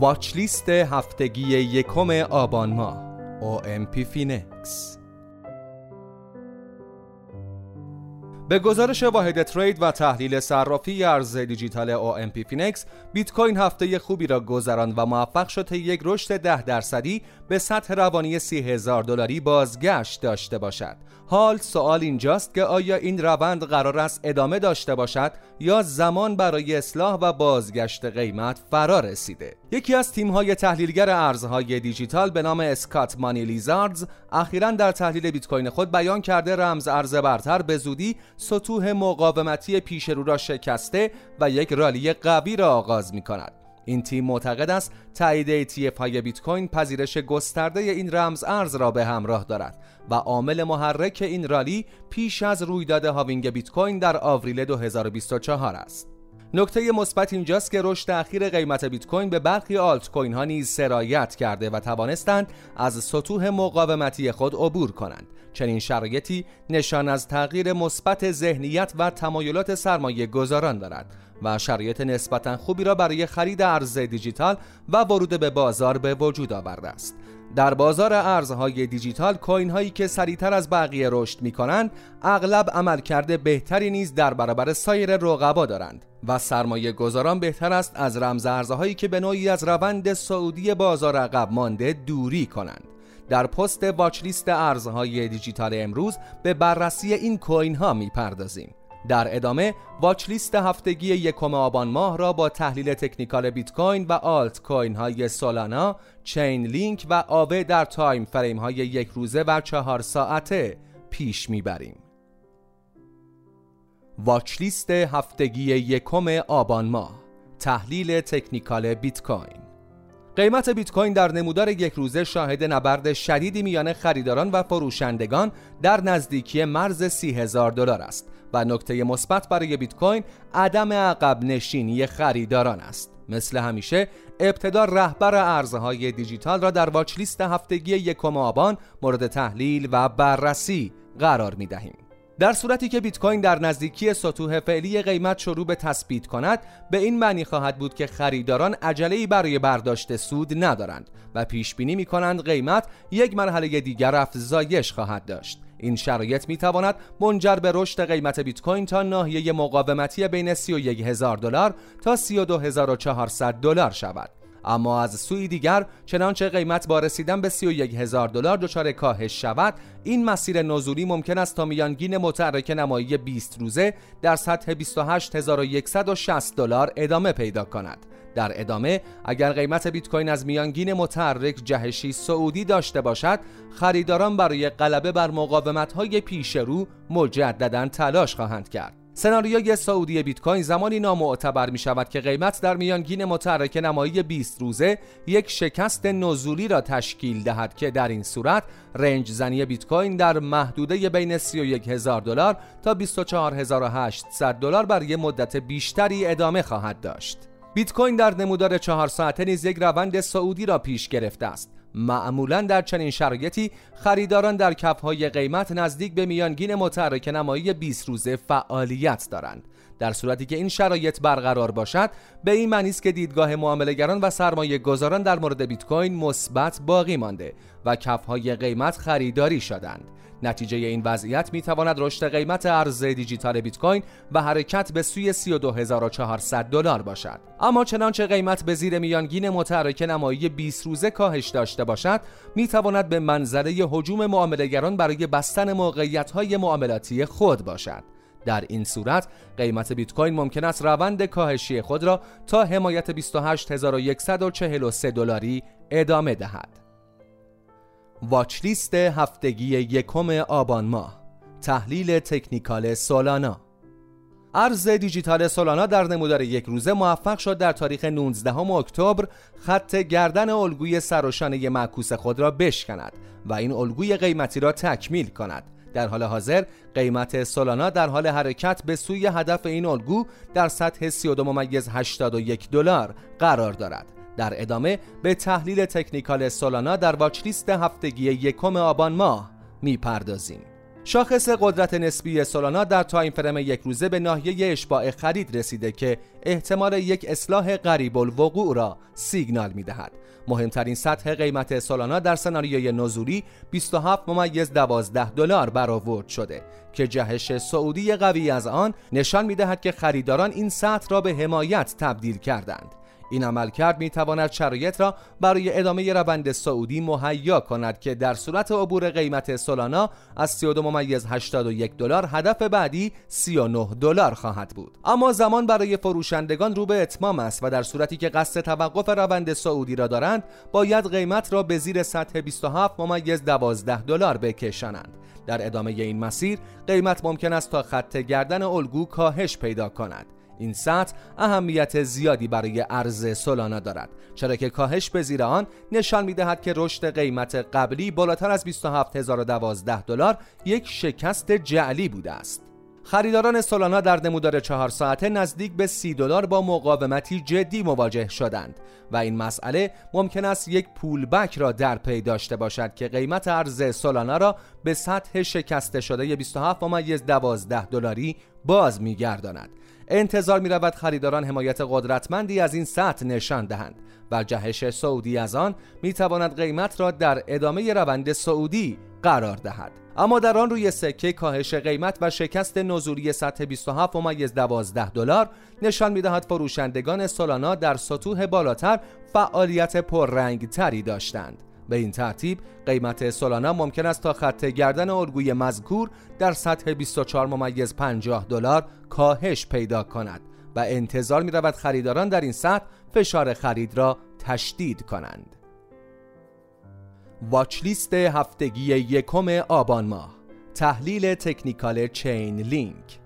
watchlist هفتگی یکم آبان ماه OMP فینکس به گزارش واحد trade و تحلیل صرافی ارز دیجیتال OMP فینکس بیت کوین هفته خوبی را گذراند و موفق شد یک رشد ده درصدی به سطح روانی سی هزار دلاری بازگشت داشته باشد. حال سوال اینجاست که آیا این روند قرار است ادامه داشته باشد یا زمان برای اصلاح و بازگشت قیمت فرا رسیده؟ یکی از تیم‌های تحلیلگر ارزهای دیجیتال به نام Stockmoney Lizards اخیرا در تحلیل بیت کوین خود بیان کرده رمز ارز برتر به زودی سطوح مقاومتی پیش رو را شکسته و یک رالی قوی را آغاز می کند این تیم معتقد است تایید ETF های بیت کوین پذیرش گسترده این رمز ارز را به همراه دارد و عامل محرک این رالی پیش از رویداد halving بیت کوین در آوریل 2024 است. نکته مثبت اینجاست که رشد اخیر قیمت بیت کوین به برخی آلت کوین ها نیز سرایت کرده و توانستند از سطوح مقاومتی خود عبور کنند. چنین شرایطی نشان از تغییر مثبت ذهنیت و تمایلات سرمایه گذاران دارد و شرایط نسبتا خوبی را برای خرید ارز دیجیتال و ورود به بازار به وجود آورده است. در بازار ارزهای دیجیتال کوین هایی که سریعتر از بقیه رشد می کنند اغلب عملکرد بهتری نیز در برابر سایر رقبا دارند. و سرمایه گذاران بهتر است از رمز ارزهایی که به نوعی از روند صعودی بازار عقب مانده دوری کنند در پست watchlist ارزهای دیجیتال امروز به بررسی این کوین ها می پردازیم در ادامه watchlist هفتگی یکم آبان ماه را با تحلیل تکنیکال بیت کوین و آلت کوین های سولانا، چین لینک و آوه در time frame های یک روزه و چهار ساعته پیش می‌بریم. واچ لیست هفتگی یکم آبان ماه. تحلیل تکنیکال بیت کوین قیمت بیت کوین در نمودار یک روزه شاهد نبرد شدیدی میان خریداران و فروشندگان در نزدیکی مرز سی هزار دلار است و نکته مثبت برای بیت کوین عدم عقب نشینی خریداران است. مثل همیشه ابتدا رهبر ارزهای دیجیتال را در واچ لیست هفتگی یکم آبان مورد تحلیل و بررسی قرار می دهیم. در صورتی که بیت کوین در نزدیکی سطوح فعلی قیمت شروع به تثبیت کند به این معنی خواهد بود که خریداران عجله‌ای برای برداشت سود ندارند و پیش بینی می کنند قیمت یک مرحله دیگر افزایش خواهد داشت. این شرایط می تواند منجر به رشد قیمت بیت کوین تا ناحیه مقاومتی بین 31 هزار دلار تا 32400 دلار شود. اما از سوی دیگر چنانچه قیمت با رسیدن به 31 هزار دلار دچار کاهش شود این مسیر نزولی ممکن است تا میانگین متحرک نمایی 20 روزه در سطح 28160 دلار ادامه پیدا کند. در ادامه اگر قیمت بیت کوین از میانگین متحرک جهشی سعودی داشته باشد خریداران برای غلبه بر مقاومت های پیش رو مجددا تلاش خواهند کرد. سناریوی سعودی بیت کوین زمانی نامعتبر می شود که قیمت در میانگین متحرک نمایی 20 روزه یک شکست نزولی را تشکیل دهد که در این صورت رنج زنی بیت کوین در محدوده بین 31 هزار دلار تا 24800 دلار برای مدت بیشتری ادامه خواهد داشت. بیت کوین در نمودار چهار ساعته نیز یک روند سعودی را پیش گرفته است. معمولا در چنین شرایطی خریداران در کفهای قیمت نزدیک به میانگین متحرک نمایی 20 روزه فعالیت دارند. در صورتی که این شرایط برقرار باشد به این معنی است که دیدگاه معاملهگران و سرمایه گذاران در مورد بیت کوین مثبت باقی مانده و کفهای قیمت خریداری شدند. نتیجه این وضعیت می تواند رشد قیمت ارز دیجیتال بیت کوین و حرکت به سوی 32400 دلار باشد. اما چنانچه قیمت به زیر میانگین متحرک نمایی 20 روزه کاهش داشته باشد می تواند به منظره هجوم معاملهگران برای بستن موقعیت های معاملاتی خود باشد. در این صورت قیمت بیت کوین ممکن است روند کاهشی خود را تا حمایت 28143 دلاری ادامه دهد. واچلیست هفتگی یکم آبان ماه تحلیل تکنیکال سولانا ارز دیجیتال سولانا در نمودار یک روزه موفق شد در تاریخ 19 اکتبر خط گردن الگوی سرشانه معکوس خود را بشکند و این الگوی قیمتی را تکمیل کند در حال حاضر قیمت سولانا در حال حرکت به سوی هدف این الگو در سطح 32.81 دلار قرار دارد. در ادامه به تحلیل تکنیکال سولانا در watchlist هفتگی یکم آبان ماه می‌پردازیم. شاخص قدرت نسبی سولانا در time frame یک روزه به ناحیه اشباع خرید رسیده که احتمال یک اصلاح قریب الوقوع را سیگنال می دهد. مهمترین سطح قیمت سولانا در سناریوی نزولی 27 ممیز 12 دلار برآورد شده که جهش سعودی قوی از آن نشان می دهد که خریداران این سطح را به حمایت تبدیل کردند. این عملکرد می تواند شرایط را برای ادامه روند سعودی مهیا کند که در صورت عبور قیمت سولانا از 32 ممیز 81 دلار هدف بعدی 39 دلار خواهد بود. اما زمان برای فروشندگان رو به اتمام است و در صورتی که قصد توقف روند سعودی را دارند باید قیمت را به زیر سطح 27 ممیز 12 دلار بکشانند. در ادامه این مسیر قیمت ممکن است تا خط گردن الگو کاهش پیدا کند. این سطح اهمیت زیادی برای ارز سولانا دارد. چرا که کاهش به زیر آن نشان می دهد که رشد قیمت قبلی بالاتر از 27012 دلار یک شکست جعلی بوده است. خریداران سولانا در نمودار چهار ساعته نزدیک به سی دلار با مقاومتی جدی مواجه شدند و این مسئله ممکن است یک پول بک را در پی داشته باشد که قیمت ارز سولانا را به سطح شکسته شده 27 ممیز 12 دلاری باز میگرداند. انتظار می رود خریداران حمایت قدرتمندی از این سطح نشان دهند. و جهش سعودی از آن می تواند قیمت را در ادامه روند سعودی قرار دهد. اما در آن روی سکه کاهش قیمت و شکست نزولی سطح 27 ممیز 12 دلار نشان می‌دهد فروشندگان سولانا در سطوح بالاتر فعالیت پررنگ تری داشتند. به این ترتیب قیمت سولانا ممکن است تا خط گردن الگوی مذکور در سطح 24 ممیز 50 دلار کاهش پیدا کند و انتظار می رود خریداران در این سطح فشار خرید را تشدید کنند. واچلیست هفتگی یکم آبان ماه تحلیل تکنیکال چین لینک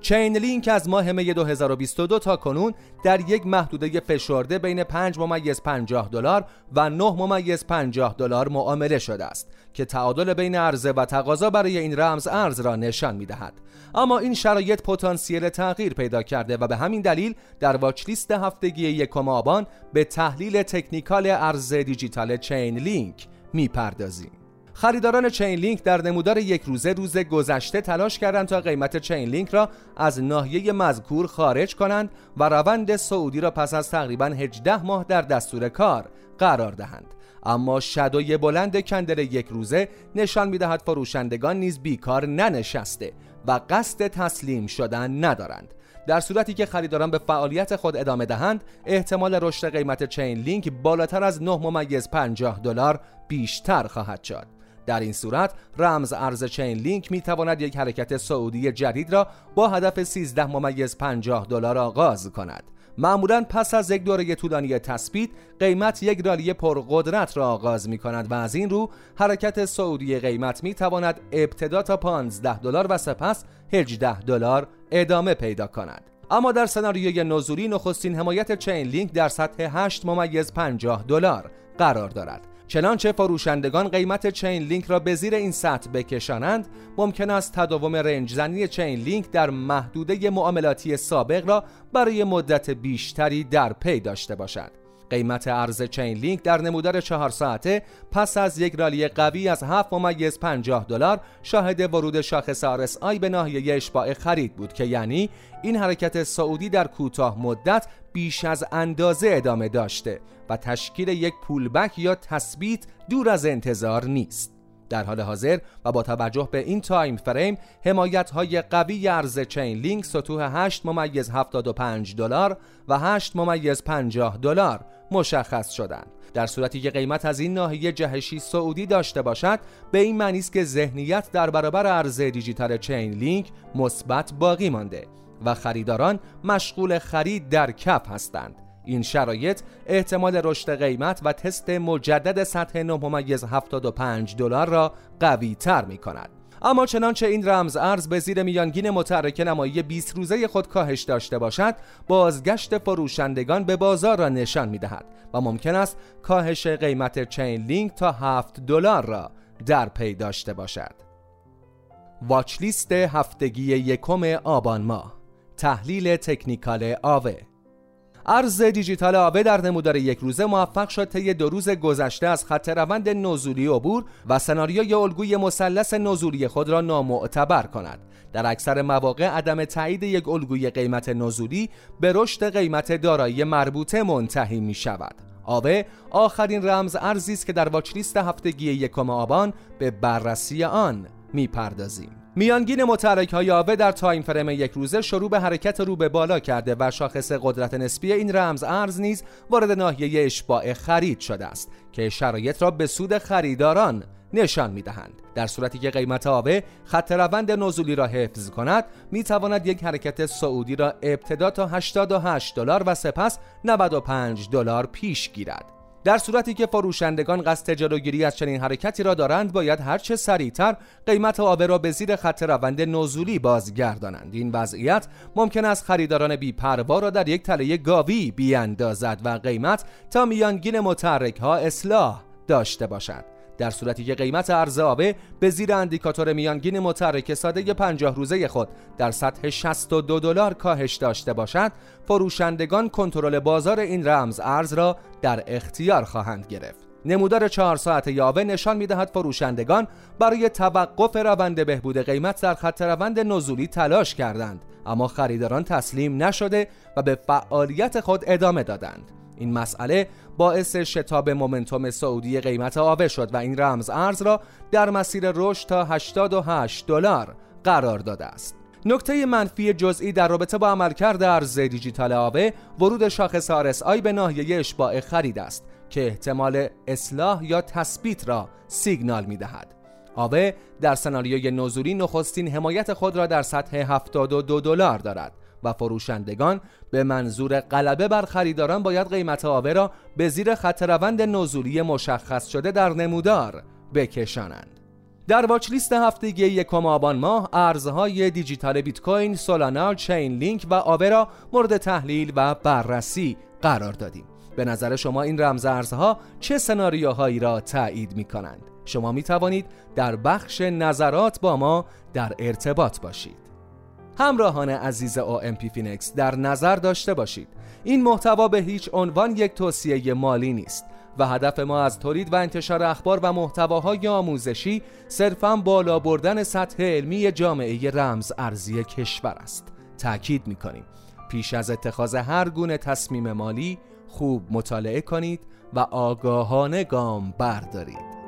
چین لینک از ماه می 2022 تا کنون در یک محدوده فشرده بین 5 ممیز 50 دلار و 9 ممیز 50 دلار معامله شده است که تعادل بین عرضه و تقاضا برای این رمز ارز را نشان می دهد. اما این شرایط پتانسیل تغییر پیدا کرده و به همین دلیل در watchlist هفتگی یکم آبان به تحلیل تکنیکال ارز دیجیتال چین لینک می‌پردازیم. خریداران چین لینک در نمودار یک روزه روز گذشته تلاش کردند تا قیمت چین لینک را از ناحیه مذکور خارج کنند و روند سعودی را پس از تقریبا 18 ماه در دستور کار قرار دهند. اما شدوی بلند کندل یک روزه نشان می‌دهد فروشندگان نیز بیکار ننشسته و قصد تسلیم شدن ندارند. در صورتی که خریداران به فعالیت خود ادامه دهند احتمال رشد قیمت چین لینک بالاتر از 9 ممیز 50 دلار بیشتر خواهد شد. در این صورت رمز ارز چین لینک می تواند یک حرکت سعودی جدید را با هدف 13 ممیز 50 دلار آغاز کند. معمولا پس از یک دوره طولانی تثبیت قیمت یک رالی پرقدرت را آغاز می کند و از این رو حرکت سعودی قیمت می تواند ابتدا تا 15 دلار و سپس 18 دلار ادامه پیدا کند. اما در سناریوی نزولی نخستین حمایت چین لینک در سطح 8 ممیز 50 دلار قرار دارد. چنانچه فروشندگان قیمت چین لینک را به زیر این سطح بکشانند ممکن است تداوم range زنی چین لینک در محدوده معاملاتی سابق را برای مدت بیشتری در پی داشته باشد. قیمت ارز چین لینک در نمودار چهار ساعته پس از یک رالی قوی از 7 ممیز 50 دلار شاهد ورود شاخص RSI به ناحیه اشباع خرید بود که یعنی این حرکت صعودی در کوتاه مدت بیش از اندازه ادامه داشته و تشکیل یک pullback یا تثبیت دور از انتظار نیست. در حال حاضر و با توجه به این time frame حمایت های قوی ارز چین لینک سطوح 8 ممیز 75 دلار و 8 ممیز 50 دلار مشخص شدند. در صورتی که قیمت از این ناحیه جهشی صعودی داشته باشد به این معنی است که ذهنیت در برابر ارز دیجیتال چین لینک مثبت باقی مانده و خریداران مشغول خرید در کف هستند. این شرایط احتمال رشد قیمت و تست مجدد سطح 9.75 دلار را قوی تر می کند. اما چنانچه این رمز ارز به زیر میانگین متحرک نمایی 20 روزه خود کاهش داشته باشد بازگشت فروشندگان به بازار را نشان می دهد و ممکن است کاهش قیمت چین لینک تا 7 دلار را در پی داشته باشد. watchlist هفتگی یکم آبان ماه. تحلیل تکنیکال آوه. ارز دیجیتال آوه در نمودار یک روزه موفق شد طی دو روز گذشته از خط روند نزولی عبور و سناریوی الگوی مثلث نزولی خود را نامعتبر کند. در اکثر مواقع عدم تایید یک الگوی قیمت نزولی به رشد قیمت دارایی مربوطه منتهی می شود. آوه آخرین رمز ارزی است که در واچلیست هفتگی یکم آبان به بررسی آن می‌پردازیم میانگین متحرک های آوه در تایم فریم یک روزه شروع به حرکت رو به بالا کرده و شاخص قدرت نسبی این رمز ارز نیز وارد ناحیه اشباع خرید شده است که شرایط را به سود خریداران نشان می دهند. در صورتی که قیمت آوه خط روند نزولی را حفظ کند می تواند یک حرکت سعودی را ابتدا تا 88 دلار و سپس 95 دلار پیش گیرد در صورتی که فروشندگان قصد جلوگیری از چنین حرکتی را دارند باید هرچه سریعتر قیمت آبه را به زیر خط روند نزولی بازگردانند. این وضعیت ممکن است خریداران بیپروا را در یک تله گاوی بیاندازد و قیمت تا میانگین متحرک ها اصلاح داشته باشد. در صورتی که قیمت ارز آبه به زیر اندیکاتور میانگین متحرک ساده 50 روزه خود در سطح 62 دلار کاهش داشته باشد فروشندگان کنترل بازار این رمز ارز را در اختیار خواهند گرفت. نمودار چهار ساعت یاوه نشان می‌دهد فروشندگان برای توقف روند بهبود قیمت در خط روند نزولی تلاش کردند اما خریداران تسلیم نشده و به فعالیت خود ادامه دادند. این مسئله باعث شتاب مومنتوم سعودی قیمت آوه شد و این رمز ارز را در مسیر رشد تا 88 دلار قرار داده است. نکته منفی جزئی در رابطه با عملکرد ارز دیجیتال آوه ورود شاخص RSI به ناحیه اشباع خرید است که احتمال اصلاح یا تثبیت را سیگنال می دهد. آوه در سناریوی نزولی نخستین حمایت خود را در سطح 72 دلار دارد و فروشندگان به منظور غلبه بر خریداران باید قیمت آوه را به زیر خط روند نزولی مشخص شده در نمودار بکشانند. در واچ لیست هفتگی یکم آبان ماه ارزهای دیجیتال بیت کوین، سولانا، چین لینک و آوه را مورد تحلیل و بررسی قرار دادیم. به نظر شما این رمز ارزها چه سناریوهایی را تایید می کنند؟ شما می توانید در بخش نظرات با ما در ارتباط باشید. همراهان عزیز پی فینکس در نظر داشته باشید. این محتوا به هیچ عنوان یک توصیه مالی نیست و هدف ما از تولید و انتشار اخبار و محتواهای آموزشی صرفا بالا بردن سطح علمی جامعه رمز ارزی کشور است. تأکید می کنیم پیش از اتخاذ هر گونه تصمیم مالی خوب مطالعه کنید و آگاهانه گام بردارید.